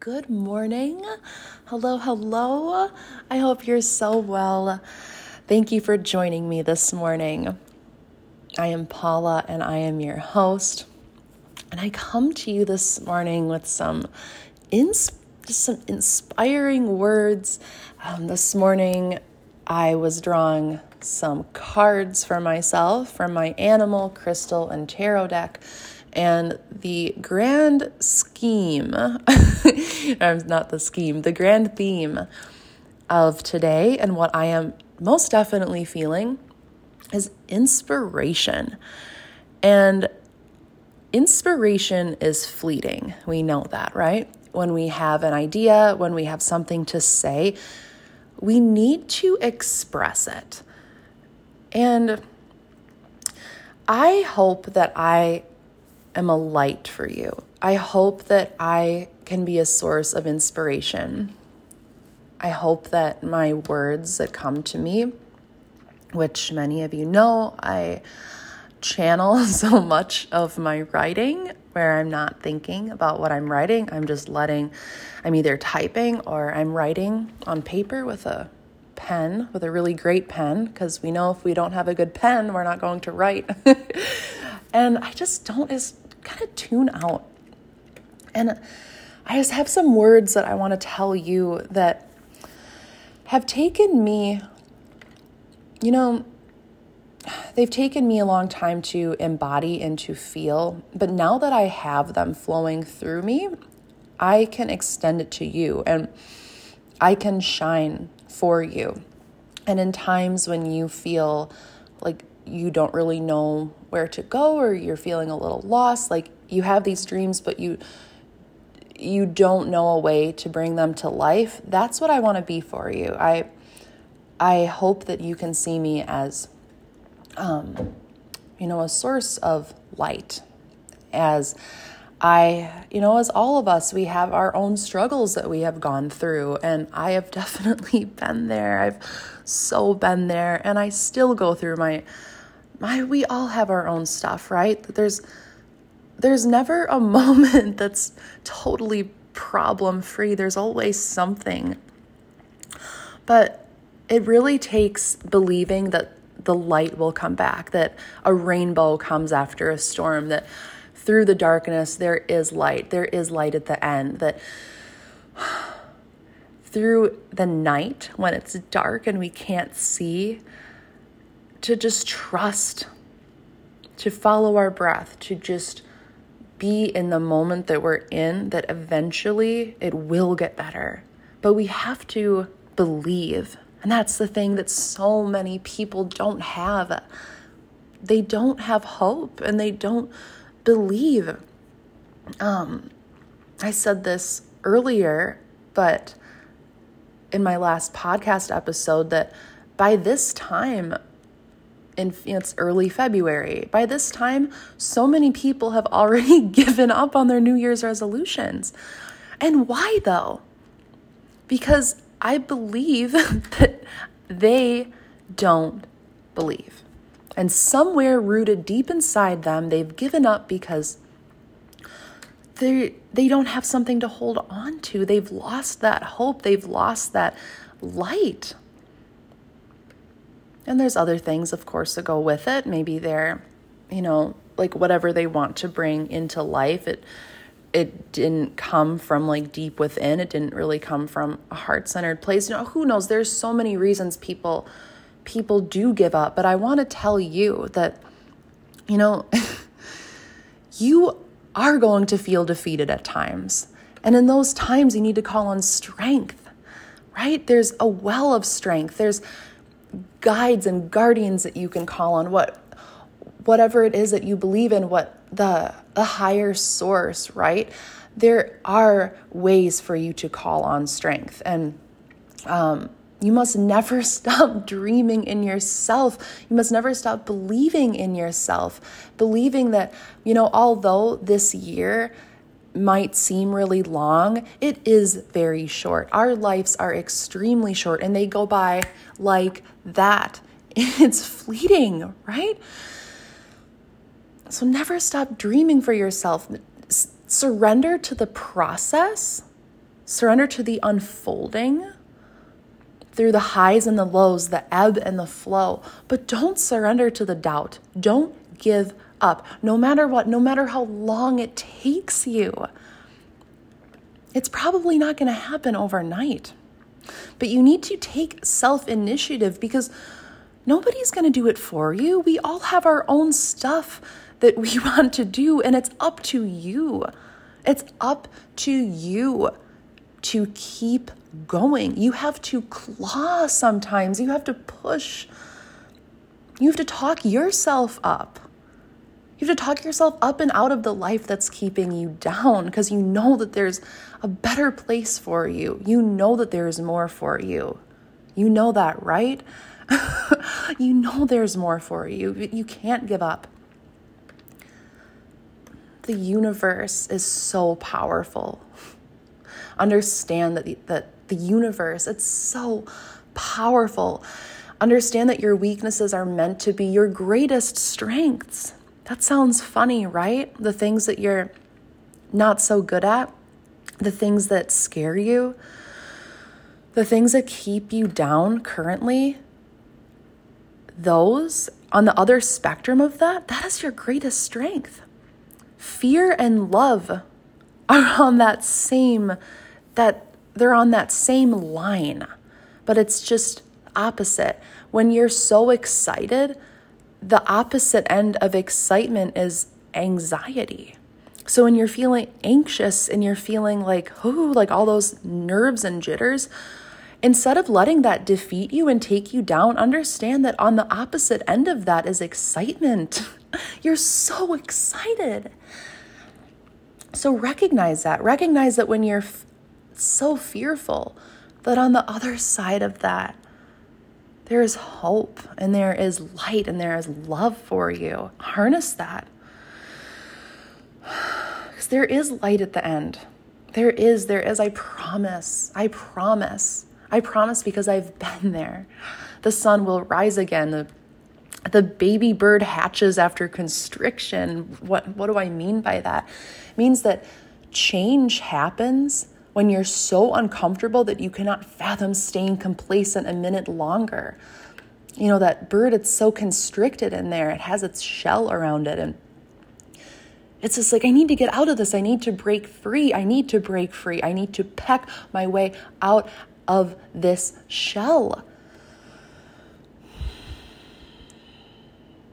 Good morning. Hello, hello. I hope you're so well. Thank you for joining me this morning. I am Paula and I am your host. And I come to you this morning with some ins- some inspiring words. Um, this morning I was drawing some cards for myself from my animal, crystal, and tarot deck and the grand scheme, not the scheme, the grand theme of today and what I am most definitely feeling is inspiration. And inspiration is fleeting. We know that, right? When we have an idea, when we have something to say, we need to express it. And I hope that I am a light for you. I hope that I can be a source of inspiration. I hope that my words that come to me, which many of you know, I channel so much of my writing where I'm not thinking about what I'm writing. I'm just letting, I'm either typing or I'm writing on paper with a pen, with a really great pen, because we know if we don't have a good pen, we're not going to write. and I just don't is kind of tune out. And I just have some words that I want to tell you that have taken me, you know, they've taken me a long time to embody and to feel, but now that I have them flowing through me, I can extend it to you and I can shine for you. And in times when you feel like you don't really know where to go or you're feeling a little lost like you have these dreams but you you don't know a way to bring them to life that's what i want to be for you i i hope that you can see me as um you know a source of light as I, you know, as all of us, we have our own struggles that we have gone through. And I have definitely been there. I've so been there. And I still go through my we all have our own stuff, right? There's there's never a moment that's totally problem free. There's always something. But it really takes believing that the light will come back, that a rainbow comes after a storm, that through the darkness there is light. There is light at the end, that through the night when it's dark and we can't see, to just trust, to follow our breath, to just be in the moment that we're in, that eventually it will get better. But we have to believe. And that's the thing that so many people don't have. They don't have hope and they don't believe. Um, I said this earlier, but in my last podcast episode, that by this time, it's early February. By this time, so many people have already given up on their New Year's resolutions. And why though? Because I believe that they don't believe. And somewhere rooted deep inside them, they've given up because they they don't have something to hold on to. They've lost that hope. They've lost that light. And there's other things, of course, that go with it. Maybe they're, you know, like whatever they want to bring into life. It it didn't come from like deep within. It didn't really come from a heart-centered place. You know, who knows? There's so many reasons people people do give up, but I want to tell you that you know, you are going to feel defeated at times. And in those times you need to call on strength. Right? There's a well of strength. There's guides and guardians that you can call on what whatever it is that you believe in what the the higher source right there are ways for you to call on strength and um, you must never stop dreaming in yourself. You must never stop believing in yourself. Believing that, you know, although this year might seem really long, it is very short. Our lives are extremely short and they go by like that. It's fleeting, right? So never stop dreaming for yourself. surrender to the process Surrender to the unfolding through the highs and the lows, the ebb and the flow. But don't surrender to the doubt. Don't give up, no matter what, no matter how long it takes you. It's probably not going to happen overnight. But you need to take self initiative because nobody's going to do it for you. We all have our own stuff that we want to do, and it's up to you. It's up to you to keep going. You have to claw sometimes, you have to push. You have to talk yourself up. You have to talk yourself up and out of the life that's keeping you down because you know that there's a better place for you. You know that there's more for you. You know that, right? you know there's more for you. You can't give up. The universe is so powerful. Understand that the, that the universe, it's so powerful. Understand that your weaknesses are meant to be your greatest strengths. That sounds funny, right? The things that you're not so good at, the things that scare you, the things that keep you down currently, those on the other spectrum of that, that is your greatest strength. Fear and love are on that same that they're on that same line, but it's just opposite. When you're so excited, the opposite end of excitement is anxiety. So when you're feeling anxious and you're feeling like, oh, like all those nerves and jitters, instead of letting that defeat you and take you down, understand that on the opposite end of that is excitement. You're so excited. So recognize that. Recognize that when you're f- so fearful, that on the other side of that, there is hope and there is light and there is love for you. Harness that. Because there is light at the end. There is, there is, I promise. I promise. I promise because I've been there. The sun will rise again. The, the baby bird hatches after constriction. What, what do I mean by that? It means that change happens when you're so uncomfortable that you cannot fathom staying complacent a minute longer. You know, that bird, it's so constricted in there, it has its shell around it. And it's just like, I need to get out of this. I need to break free. I need to break free. I need to peck my way out of this shell.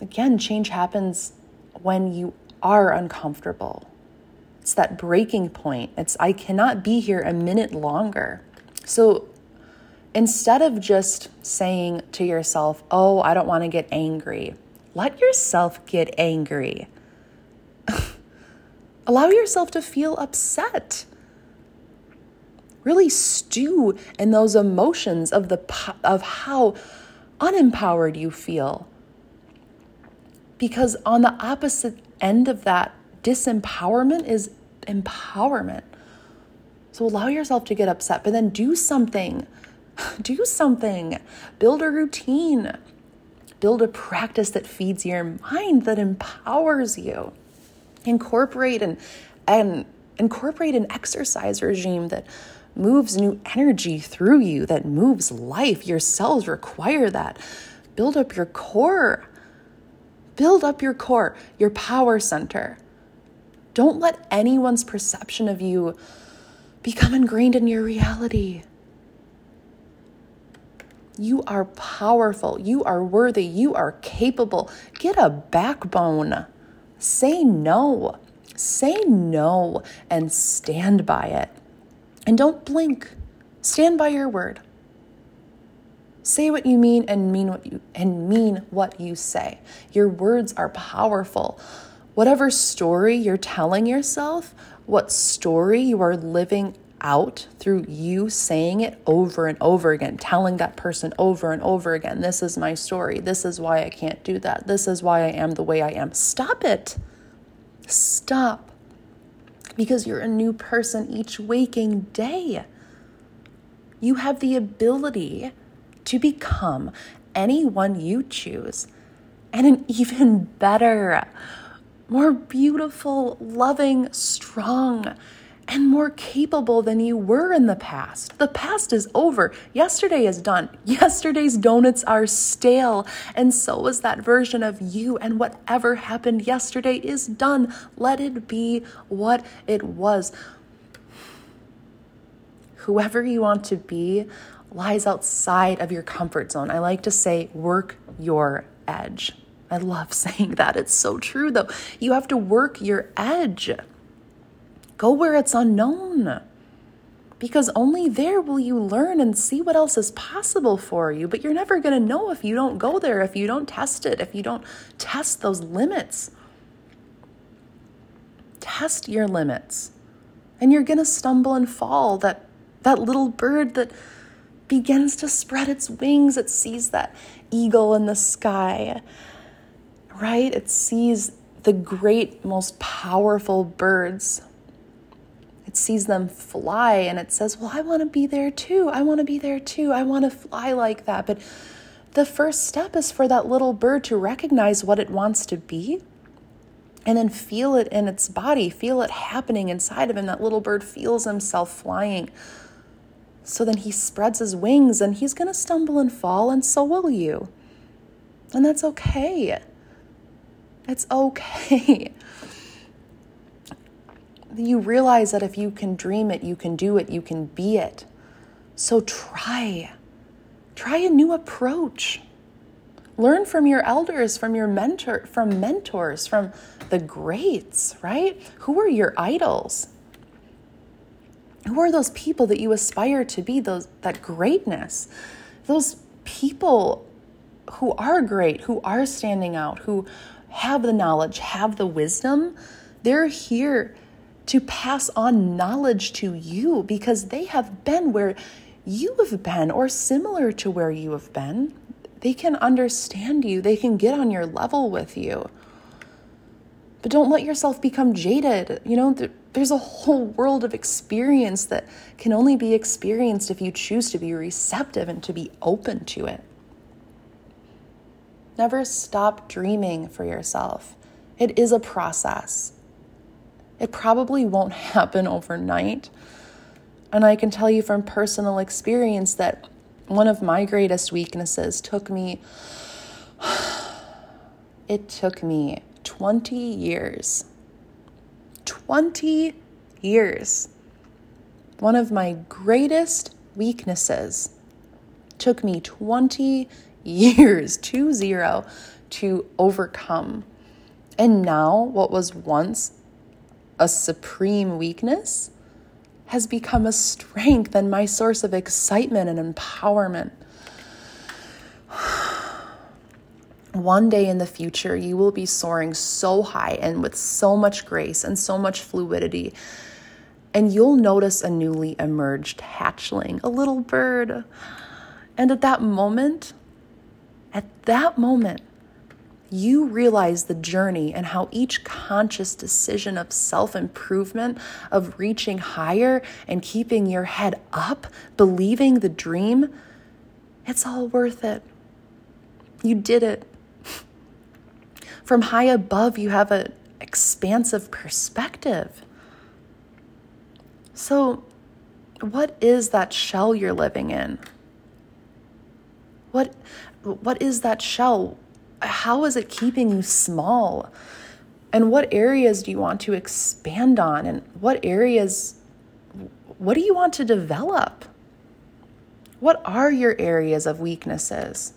Again, change happens when you are uncomfortable. It's that breaking point. It's, I cannot be here a minute longer. So instead of just saying to yourself, oh, I don't want to get angry, let yourself get angry. Allow yourself to feel upset. Really stew in those emotions of the of how unempowered you feel. Because on the opposite end of that disempowerment is empowerment. So allow yourself to get upset, but then do something. Do something. Build a routine. Build a practice that feeds your mind, that empowers you. Incorporate and, and incorporate an exercise regime that moves new energy through you, that moves life. Your cells require that. Build up your core. Build up your core, your power center. Don't let anyone's perception of you become ingrained in your reality. You are powerful. You are worthy. You are capable. Get a backbone. Say no. Say no and stand by it. And don't blink. Stand by your word. Say what you mean and mean what you and mean what you say. Your words are powerful whatever story you're telling yourself, what story you are living out through you saying it over and over again, telling that person over and over again, this is my story. This is why I can't do that. This is why I am the way I am. Stop it. Stop. Because you're a new person each waking day. You have the ability to become anyone you choose and an even better more beautiful, loving, strong, and more capable than you were in the past. The past is over. Yesterday is done. Yesterday's donuts are stale, and so is that version of you. And whatever happened yesterday is done. Let it be what it was. Whoever you want to be lies outside of your comfort zone. I like to say, work your edge. I love saying that. It's so true, though. You have to work your edge. Go where it's unknown. Because only there will you learn and see what else is possible for you. But you're never going to know if you don't go there, if you don't test it, if you don't test those limits. Test your limits. And you're going to stumble and fall. That, that little bird that begins to spread its wings, it sees that eagle in the sky right? It sees the great, most powerful birds. It sees them fly and it says, Well, I want to be there too. I want to be there too. I want to fly like that. But the first step is for that little bird to recognize what it wants to be and then feel it in its body, feel it happening inside of him. That little bird feels himself flying. So then he spreads his wings and he's going to stumble and fall, and so will you. And that's okay. It's okay. you realize that if you can dream it, you can do it, you can be it. So try. Try a new approach. Learn from your elders, from your mentor, from mentors, from the greats, right? Who are your idols? Who are those people that you aspire to be, those that greatness? Those people who are great, who are standing out, who have the knowledge, have the wisdom, they're here to pass on knowledge to you because they have been where you have been or similar to where you have been. They can understand you, they can get on your level with you. But don't let yourself become jaded. You know, there's a whole world of experience that can only be experienced if you choose to be receptive and to be open to it. Never stop dreaming for yourself. It is a process. It probably won't happen overnight. And I can tell you from personal experience that one of my greatest weaknesses took me, it took me 20 years. 20 years. One of my greatest weaknesses took me 20 years, two zero, to overcome. And now, what was once a supreme weakness has become a strength and my source of excitement and empowerment. One day in the future, you will be soaring so high and with so much grace and so much fluidity. And you'll notice a newly emerged hatchling, a little bird. And at that moment, at that moment, you realize the journey and how each conscious decision of self improvement, of reaching higher and keeping your head up, believing the dream, it's all worth it. You did it. From high above, you have an expansive perspective. So, what is that shell you're living in? What what is that shell? How is it keeping you small? And what areas do you want to expand on? And what areas, what do you want to develop? What are your areas of weaknesses?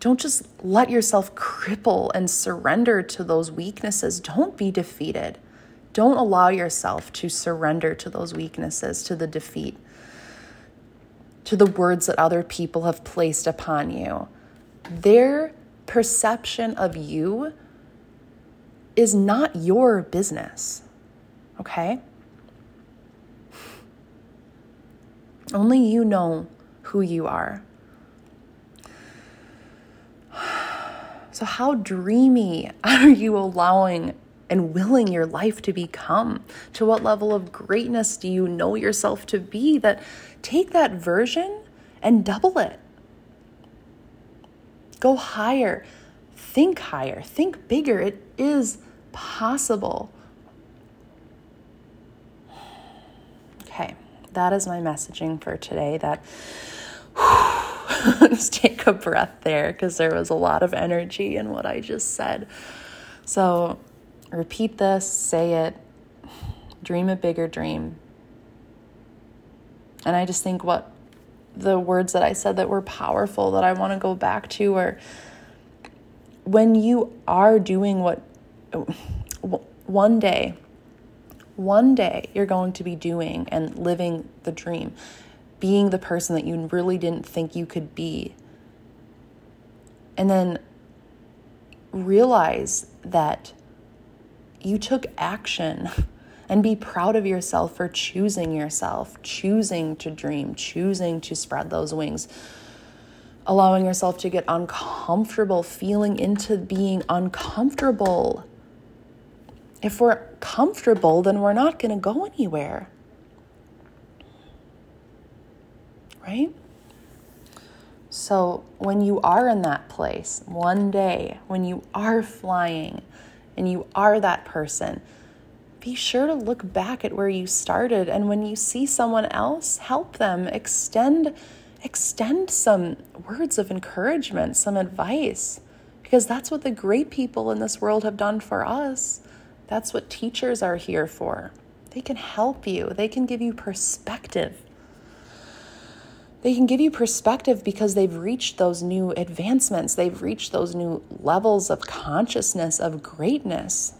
Don't just let yourself cripple and surrender to those weaknesses. Don't be defeated. Don't allow yourself to surrender to those weaknesses, to the defeat to the words that other people have placed upon you. Their perception of you is not your business, okay? Only you know who you are. So, how dreamy are you allowing and willing your life to become? To what level of greatness do you know yourself to be? That take that version and double it. Go higher, think higher, think bigger. It is possible. Okay, that is my messaging for today. That just take a breath there because there was a lot of energy in what I just said. So repeat this, say it, dream a bigger dream. And I just think what the words that I said that were powerful that I want to go back to are when you are doing what one day, one day you're going to be doing and living the dream, being the person that you really didn't think you could be. And then realize that you took action and be proud of yourself for choosing yourself, choosing to dream, choosing to spread those wings, allowing yourself to get uncomfortable, feeling into being uncomfortable. If we're comfortable, then we're not going to go anywhere. Right? So, when you are in that place, one day, when you are flying and you are that person, be sure to look back at where you started. And when you see someone else help them. Extend extend some words of encouragement some advice because that's what the great people in this world have done for us. That's what teachers are here for. They can help you. They can give you perspective they can give you perspective because they've reached those new advancements. They've reached those new levels of consciousness of greatness.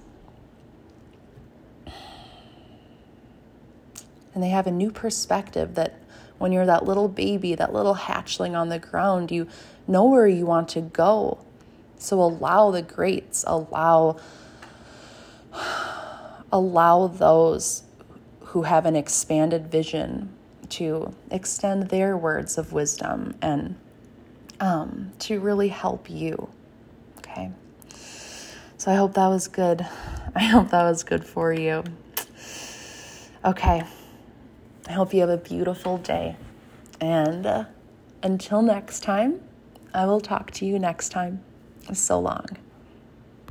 And they have a new perspective that when you're that little baby, that little hatchling on the ground, you know where you want to go. So allow the greats, allow allow those who have an expanded vision to extend their words of wisdom and um, to really help you. Okay. So I hope that was good. I hope that was good for you. Okay. I hope you have a beautiful day. And uh, until next time, I will talk to you next time. So long.